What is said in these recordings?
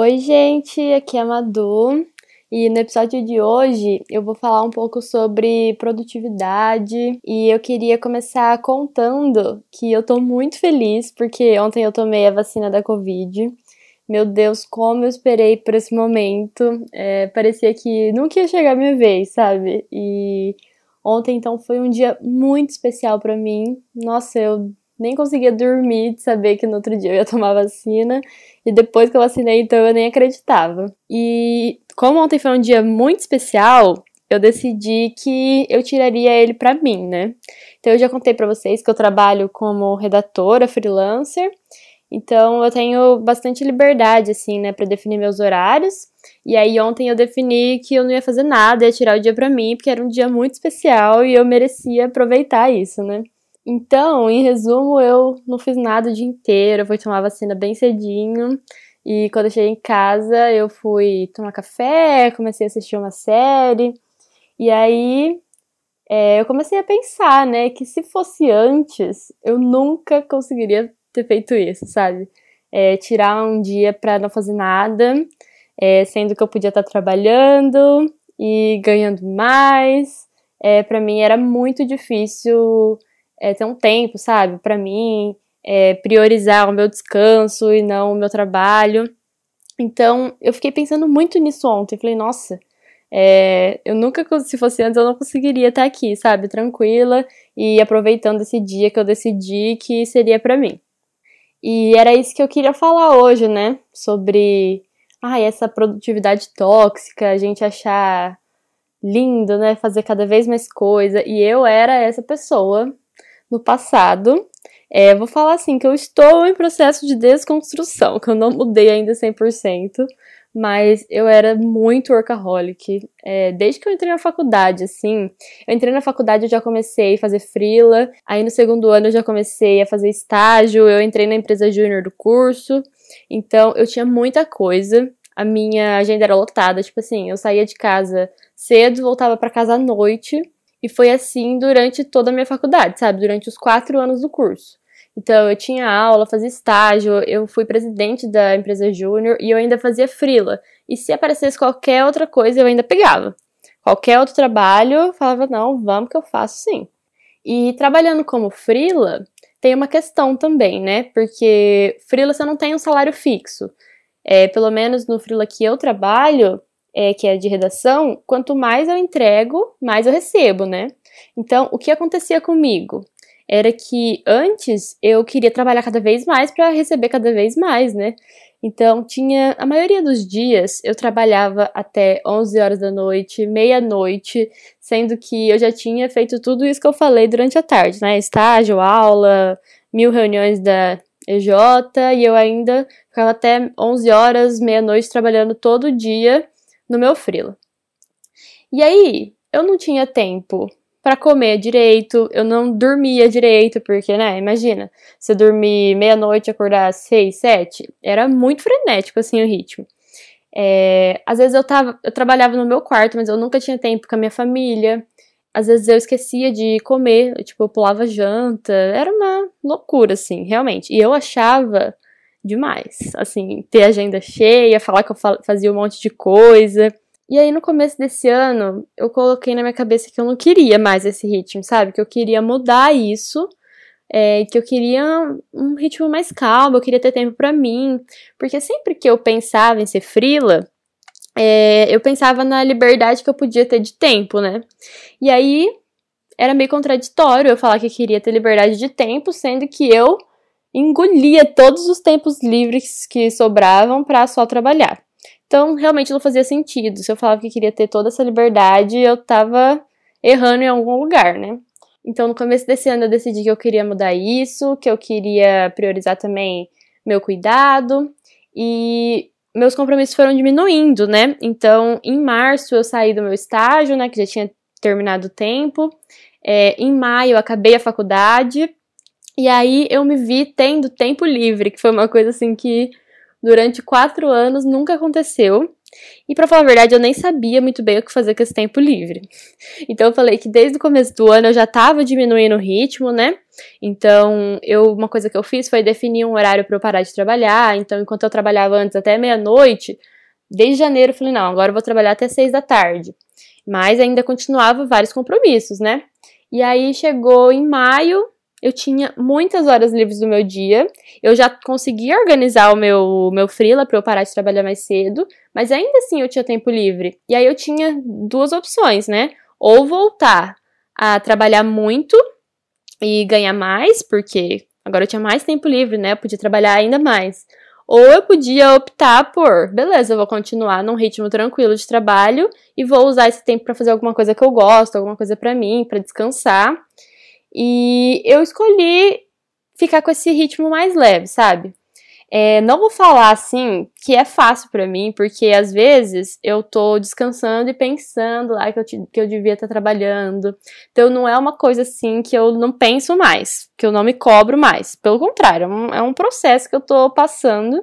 Oi, gente, aqui é a Madu e no episódio de hoje eu vou falar um pouco sobre produtividade e eu queria começar contando que eu tô muito feliz porque ontem eu tomei a vacina da Covid. Meu Deus, como eu esperei por esse momento. É, parecia que nunca ia chegar a minha vez, sabe? E ontem então foi um dia muito especial para mim. Nossa, eu nem conseguia dormir de saber que no outro dia eu ia tomar vacina. E depois que eu vacinei, então eu nem acreditava. E como ontem foi um dia muito especial, eu decidi que eu tiraria ele para mim, né? Então eu já contei para vocês que eu trabalho como redatora freelancer. Então eu tenho bastante liberdade assim, né, para definir meus horários. E aí ontem eu defini que eu não ia fazer nada, ia tirar o dia para mim, porque era um dia muito especial e eu merecia aproveitar isso, né? Então, em resumo, eu não fiz nada o dia inteiro, eu fui tomar vacina bem cedinho. E quando eu cheguei em casa, eu fui tomar café, comecei a assistir uma série. E aí é, eu comecei a pensar, né, que se fosse antes, eu nunca conseguiria ter feito isso, sabe? É, tirar um dia para não fazer nada, é, sendo que eu podia estar trabalhando e ganhando mais. É, para mim era muito difícil é, ter um tempo, sabe, para mim, é, priorizar o meu descanso e não o meu trabalho. Então, eu fiquei pensando muito nisso ontem. Falei, nossa, é, eu nunca, se fosse antes, eu não conseguiria estar aqui, sabe, tranquila e aproveitando esse dia que eu decidi que seria para mim. E era isso que eu queria falar hoje, né? Sobre ah, essa produtividade tóxica, a gente achar lindo, né? Fazer cada vez mais coisa. E eu era essa pessoa no passado. É, vou falar assim que eu estou em processo de desconstrução, que eu não mudei ainda 100%, mas eu era muito workaholic. É, desde que eu entrei na faculdade, assim, eu entrei na faculdade eu já comecei a fazer freela, aí no segundo ano eu já comecei a fazer estágio, eu entrei na empresa júnior do curso, então eu tinha muita coisa, a minha agenda era lotada, tipo assim, eu saía de casa cedo, voltava para casa à noite, e foi assim durante toda a minha faculdade, sabe? Durante os quatro anos do curso. Então, eu tinha aula, fazia estágio, eu fui presidente da empresa júnior e eu ainda fazia frila. E se aparecesse qualquer outra coisa, eu ainda pegava. Qualquer outro trabalho, falava, não, vamos que eu faço sim. E trabalhando como frila, tem uma questão também, né? Porque frila você não tem um salário fixo. É, pelo menos no frila que eu trabalho, é, que é de redação, quanto mais eu entrego, mais eu recebo, né? Então, o que acontecia comigo? Era que antes eu queria trabalhar cada vez mais para receber cada vez mais, né? Então, tinha a maioria dos dias eu trabalhava até 11 horas da noite, meia-noite, sendo que eu já tinha feito tudo isso que eu falei durante a tarde, né? Estágio, aula, mil reuniões da EJ, e eu ainda ficava até 11 horas, meia-noite trabalhando todo dia no meu frilo. E aí, eu não tinha tempo para comer direito, eu não dormia direito, porque, né, imagina, você dormir meia-noite e acordar às seis, sete, era muito frenético, assim, o ritmo. É, às vezes eu tava, eu trabalhava no meu quarto, mas eu nunca tinha tempo com a minha família. Às vezes eu esquecia de comer, tipo, eu pulava janta, era uma loucura, assim, realmente. E eu achava demais. Assim, ter agenda cheia, falar que eu fazia um monte de coisa. E aí, no começo desse ano, eu coloquei na minha cabeça que eu não queria mais esse ritmo, sabe? Que eu queria mudar isso, é, que eu queria um ritmo mais calmo, eu queria ter tempo para mim. Porque sempre que eu pensava em ser frila, é, eu pensava na liberdade que eu podia ter de tempo, né? E aí, era meio contraditório eu falar que eu queria ter liberdade de tempo, sendo que eu engolia todos os tempos livres que sobravam para só trabalhar. Então, realmente não fazia sentido. Se eu falava que queria ter toda essa liberdade, eu tava errando em algum lugar, né? Então, no começo desse ano, eu decidi que eu queria mudar isso, que eu queria priorizar também meu cuidado e meus compromissos foram diminuindo, né? Então, em março, eu saí do meu estágio, né, que já tinha terminado o tempo. É, em maio, eu acabei a faculdade e aí eu me vi tendo tempo livre, que foi uma coisa assim que durante quatro anos nunca aconteceu. E para falar a verdade, eu nem sabia muito bem o que fazer com esse tempo livre. Então eu falei que desde o começo do ano eu já tava diminuindo o ritmo, né? Então, eu uma coisa que eu fiz foi definir um horário para eu parar de trabalhar. Então, enquanto eu trabalhava antes até meia-noite, desde janeiro eu falei, não, agora eu vou trabalhar até seis da tarde. Mas ainda continuava vários compromissos, né? E aí chegou em maio, eu tinha muitas horas livres do meu dia. Eu já conseguia organizar o meu, meu freela para eu parar de trabalhar mais cedo, mas ainda assim eu tinha tempo livre. E aí eu tinha duas opções, né? Ou voltar a trabalhar muito e ganhar mais, porque agora eu tinha mais tempo livre, né? Eu podia trabalhar ainda mais. Ou eu podia optar por, beleza, eu vou continuar num ritmo tranquilo de trabalho e vou usar esse tempo para fazer alguma coisa que eu gosto, alguma coisa para mim, para descansar. E eu escolhi ficar com esse ritmo mais leve, sabe? É, não vou falar assim que é fácil para mim, porque às vezes eu tô descansando e pensando lá que eu, que eu devia estar tá trabalhando. Então não é uma coisa assim que eu não penso mais, que eu não me cobro mais. Pelo contrário, é um, é um processo que eu tô passando,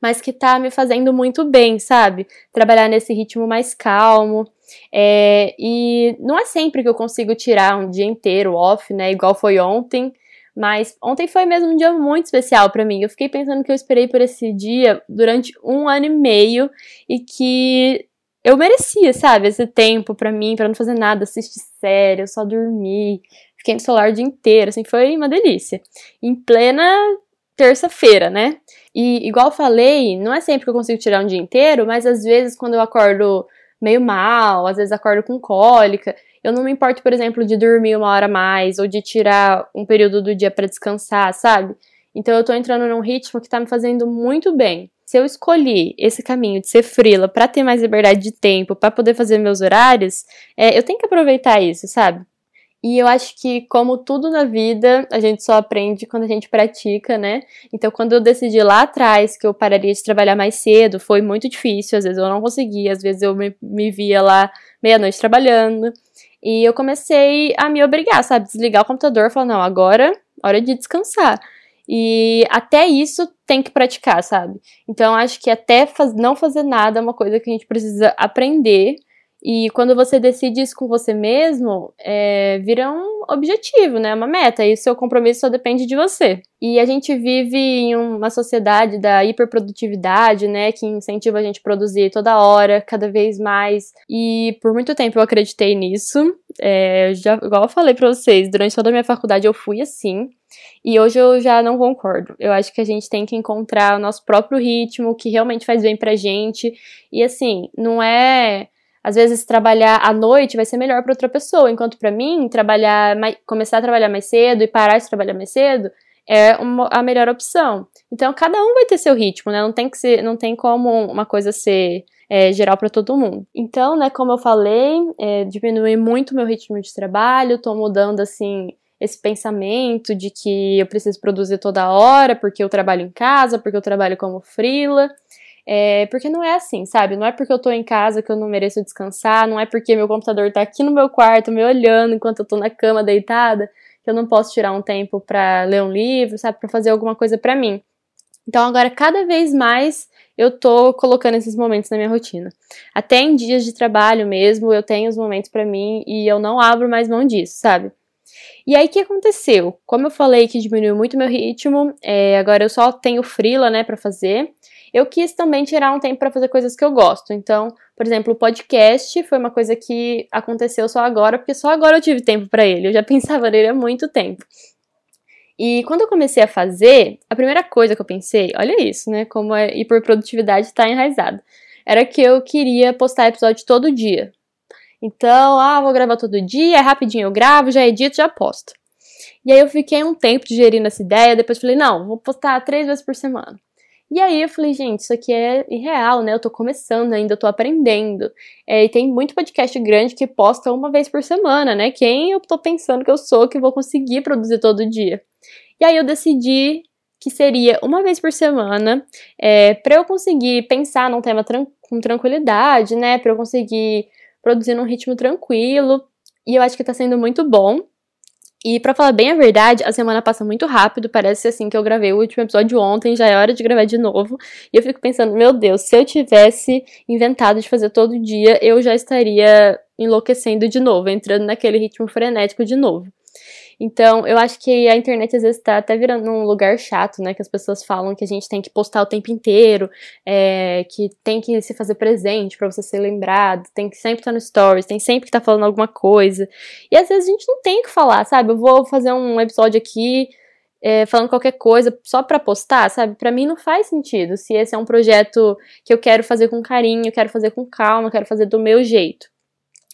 mas que tá me fazendo muito bem, sabe? Trabalhar nesse ritmo mais calmo. É, e não é sempre que eu consigo tirar um dia inteiro off, né? Igual foi ontem. Mas ontem foi mesmo um dia muito especial para mim. Eu fiquei pensando que eu esperei por esse dia durante um ano e meio e que eu merecia, sabe, esse tempo para mim, para não fazer nada, assistir série, só dormir. Fiquei no celular o dia inteiro, assim, foi uma delícia. Em plena terça-feira, né? E igual falei, não é sempre que eu consigo tirar um dia inteiro, mas às vezes quando eu acordo meio mal, às vezes acordo com cólica, eu não me importo, por exemplo, de dormir uma hora mais ou de tirar um período do dia para descansar, sabe? Então eu tô entrando num ritmo que tá me fazendo muito bem. Se eu escolhi esse caminho de ser frila para ter mais liberdade de tempo, para poder fazer meus horários, é, eu tenho que aproveitar isso, sabe? E eu acho que, como tudo na vida, a gente só aprende quando a gente pratica, né? Então, quando eu decidi lá atrás que eu pararia de trabalhar mais cedo, foi muito difícil. Às vezes eu não conseguia, às vezes eu me, me via lá meia-noite trabalhando. E eu comecei a me obrigar, sabe? Desligar o computador falar, não, agora hora de descansar. E até isso tem que praticar, sabe? Então acho que até faz, não fazer nada é uma coisa que a gente precisa aprender e quando você decide isso com você mesmo, é, vira um objetivo, né? Uma meta. E o seu compromisso só depende de você. E a gente vive em uma sociedade da hiperprodutividade, né? Que incentiva a gente a produzir toda hora, cada vez mais. E por muito tempo eu acreditei nisso. É, já, igual eu falei pra vocês, durante toda a minha faculdade eu fui assim. E hoje eu já não concordo. Eu acho que a gente tem que encontrar o nosso próprio ritmo, que realmente faz bem pra gente. E assim, não é às vezes trabalhar à noite vai ser melhor para outra pessoa, enquanto para mim trabalhar mais, começar a trabalhar mais cedo e parar de trabalhar mais cedo é uma, a melhor opção. Então cada um vai ter seu ritmo, né? Não tem que ser, não tem como uma coisa ser é, geral para todo mundo. Então, né, como eu falei, é, diminui muito meu ritmo de trabalho, tô mudando assim esse pensamento de que eu preciso produzir toda hora porque eu trabalho em casa, porque eu trabalho como frila. É, porque não é assim, sabe? Não é porque eu tô em casa que eu não mereço descansar, não é porque meu computador tá aqui no meu quarto me olhando enquanto eu tô na cama deitada que eu não posso tirar um tempo para ler um livro, sabe? Para fazer alguma coisa para mim. Então agora cada vez mais eu tô colocando esses momentos na minha rotina. Até em dias de trabalho mesmo, eu tenho os momentos para mim e eu não abro mais mão disso, sabe? E aí o que aconteceu? Como eu falei que diminuiu muito meu ritmo, é, agora eu só tenho frila, né, para fazer eu quis também tirar um tempo para fazer coisas que eu gosto. Então, por exemplo, o podcast foi uma coisa que aconteceu só agora, porque só agora eu tive tempo para ele. Eu já pensava nele há muito tempo. E quando eu comecei a fazer, a primeira coisa que eu pensei, olha isso, né? Como a hiperprodutividade está enraizada. Era que eu queria postar episódio todo dia. Então, ah, vou gravar todo dia, é rapidinho eu gravo, já edito, já posto. E aí eu fiquei um tempo digerindo essa ideia, depois falei, não, vou postar três vezes por semana. E aí eu falei, gente, isso aqui é irreal, né? Eu tô começando ainda, eu tô aprendendo. É, e tem muito podcast grande que posta uma vez por semana, né? Quem eu tô pensando que eu sou que vou conseguir produzir todo dia? E aí eu decidi que seria uma vez por semana, é, para eu conseguir pensar num tema tran com tranquilidade, né? Para eu conseguir produzir num ritmo tranquilo. E eu acho que tá sendo muito bom. E para falar bem a verdade, a semana passa muito rápido, parece assim que eu gravei o último episódio ontem, já é hora de gravar de novo. E eu fico pensando, meu Deus, se eu tivesse inventado de fazer todo dia, eu já estaria enlouquecendo de novo, entrando naquele ritmo frenético de novo. Então, eu acho que a internet às vezes tá até virando um lugar chato, né? Que as pessoas falam que a gente tem que postar o tempo inteiro, é, que tem que se fazer presente para você ser lembrado, tem que sempre estar tá no stories, tem sempre que estar tá falando alguma coisa. E às vezes a gente não tem o que falar, sabe? Eu vou fazer um episódio aqui é, falando qualquer coisa só para postar, sabe? Para mim não faz sentido. Se esse é um projeto que eu quero fazer com carinho, quero fazer com calma, quero fazer do meu jeito.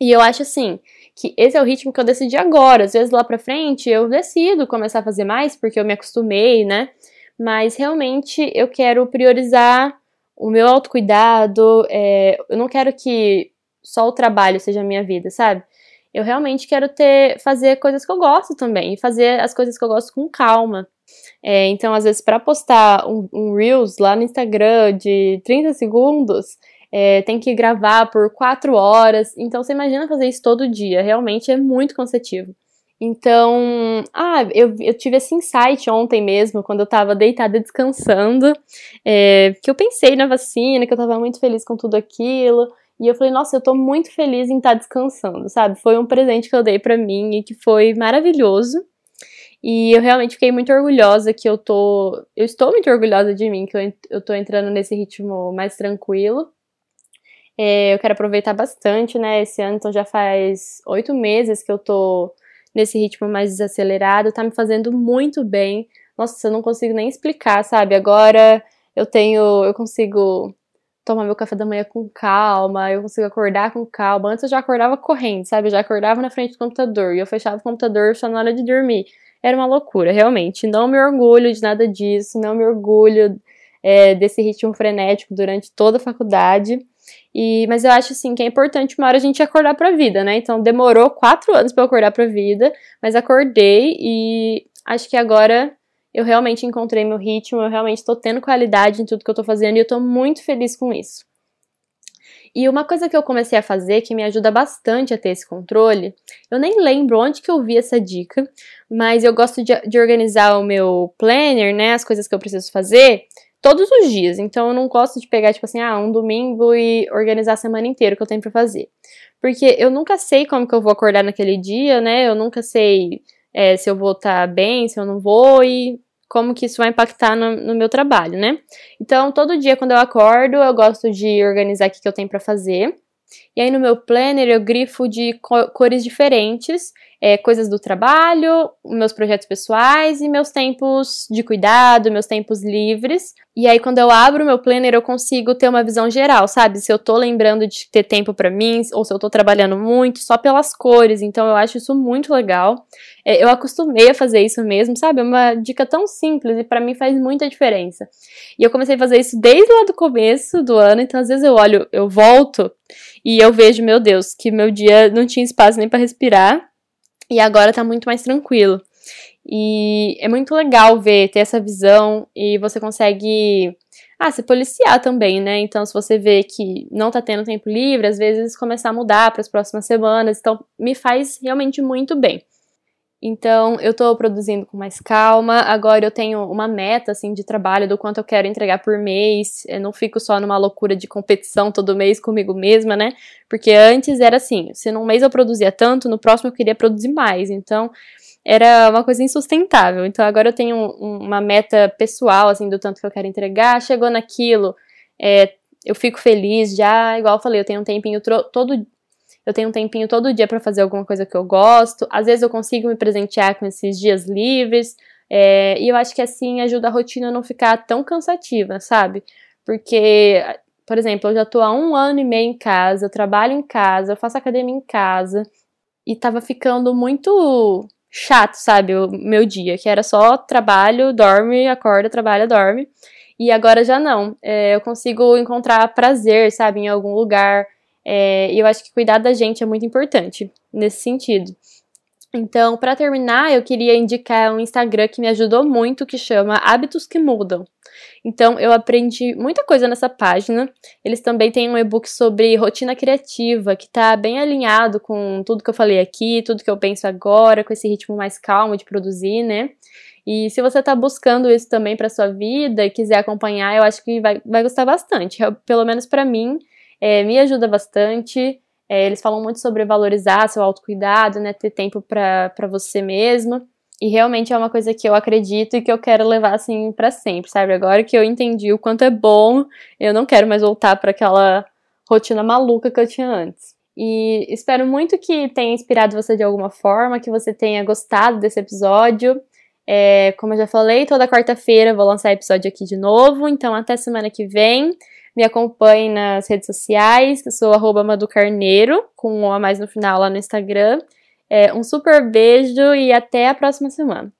E eu acho assim que esse é o ritmo que eu decidi agora. Às vezes lá pra frente eu decido começar a fazer mais porque eu me acostumei, né? Mas realmente eu quero priorizar o meu autocuidado. É, eu não quero que só o trabalho seja a minha vida, sabe? Eu realmente quero ter fazer coisas que eu gosto também fazer as coisas que eu gosto com calma. É, então, às vezes, para postar um, um Reels lá no Instagram de 30 segundos, é, tem que gravar por 4 horas. Então, você imagina fazer isso todo dia. Realmente é muito cansativo. Então, ah, eu, eu tive esse insight ontem mesmo, quando eu tava deitada descansando, é, que eu pensei na vacina, que eu tava muito feliz com tudo aquilo. E eu falei, nossa, eu tô muito feliz em estar tá descansando, sabe? Foi um presente que eu dei para mim e que foi maravilhoso. E eu realmente fiquei muito orgulhosa que eu tô. Eu estou muito orgulhosa de mim, que eu, eu tô entrando nesse ritmo mais tranquilo. É, eu quero aproveitar bastante, né? Esse ano, então já faz oito meses que eu tô nesse ritmo mais desacelerado, tá me fazendo muito bem. Nossa, eu não consigo nem explicar, sabe? Agora eu tenho. Eu consigo tomar meu café da manhã com calma, eu consigo acordar com calma. Antes eu já acordava correndo, sabe? Eu já acordava na frente do computador e eu fechava o computador só na hora de dormir. Era uma loucura, realmente. Não me orgulho de nada disso, não me orgulho é, desse ritmo frenético durante toda a faculdade. E, mas eu acho assim que é importante uma hora a gente acordar pra vida, né? Então demorou quatro anos para eu acordar pra vida, mas acordei e acho que agora eu realmente encontrei meu ritmo, eu realmente estou tendo qualidade em tudo que eu estou fazendo e eu estou muito feliz com isso. E uma coisa que eu comecei a fazer que me ajuda bastante a ter esse controle, eu nem lembro onde que eu vi essa dica, mas eu gosto de, de organizar o meu planner, né, as coisas que eu preciso fazer, todos os dias. Então eu não gosto de pegar, tipo assim, ah, um domingo e organizar a semana inteira que eu tenho pra fazer. Porque eu nunca sei como que eu vou acordar naquele dia, né? Eu nunca sei é, se eu vou estar tá bem, se eu não vou, e como que isso vai impactar no, no, meu trabalho, né? Então, todo dia quando eu acordo, eu gosto de organizar o que eu tenho para fazer. E aí no meu planner eu grifo de cores diferentes é, coisas do trabalho, meus projetos pessoais e meus tempos de cuidado, meus tempos livres. E aí, quando eu abro meu planner, eu consigo ter uma visão geral, sabe? Se eu tô lembrando de ter tempo para mim, ou se eu tô trabalhando muito, só pelas cores. Então, eu acho isso muito legal. É, eu acostumei a fazer isso mesmo, sabe? É uma dica tão simples e para mim faz muita diferença. E eu comecei a fazer isso desde lá do começo do ano, então às vezes eu olho, eu volto e eu vejo, meu Deus, que meu dia não tinha espaço nem para respirar e agora tá muito mais tranquilo. E é muito legal ver, ter essa visão e você consegue ah, se policiar também, né? Então, se você vê que não tá tendo tempo livre, às vezes começar a mudar para as próximas semanas. Então, me faz realmente muito bem. Então, eu tô produzindo com mais calma. Agora eu tenho uma meta assim de trabalho do quanto eu quero entregar por mês. Eu não fico só numa loucura de competição todo mês comigo mesma, né? Porque antes era assim, se num mês eu produzia tanto, no próximo eu queria produzir mais. Então, era uma coisa insustentável. Então, agora eu tenho uma meta pessoal assim do tanto que eu quero entregar. Chegou naquilo, é, eu fico feliz já, igual eu falei, eu tenho um tempinho todo eu tenho um tempinho todo dia para fazer alguma coisa que eu gosto. Às vezes eu consigo me presentear com esses dias livres. É, e eu acho que assim ajuda a rotina a não ficar tão cansativa, sabe? Porque, por exemplo, eu já tô há um ano e meio em casa, eu trabalho em casa, eu faço academia em casa. E tava ficando muito chato, sabe? O meu dia, que era só trabalho, dorme, acorda, trabalha, dorme. E agora já não. É, eu consigo encontrar prazer, sabe, em algum lugar. É, eu acho que cuidar da gente é muito importante nesse sentido. Então, para terminar, eu queria indicar um Instagram que me ajudou muito, que chama Hábitos que Mudam. Então, eu aprendi muita coisa nessa página. Eles também têm um e-book sobre rotina criativa, que está bem alinhado com tudo que eu falei aqui, tudo que eu penso agora, com esse ritmo mais calmo de produzir, né? E se você está buscando isso também para sua vida e quiser acompanhar, eu acho que vai, vai gostar bastante. Pelo menos para mim, é, me ajuda bastante. É, eles falam muito sobre valorizar seu autocuidado, né? Ter tempo para você mesma. E realmente é uma coisa que eu acredito e que eu quero levar assim para sempre, sabe? Agora que eu entendi o quanto é bom, eu não quero mais voltar para aquela rotina maluca que eu tinha antes. E espero muito que tenha inspirado você de alguma forma, que você tenha gostado desse episódio. É, como eu já falei, toda quarta-feira vou lançar episódio aqui de novo, então até semana que vem. Me acompanhe nas redes sociais, eu sou arroba Maducarneiro, com um a mais no final lá no Instagram. É, um super beijo e até a próxima semana.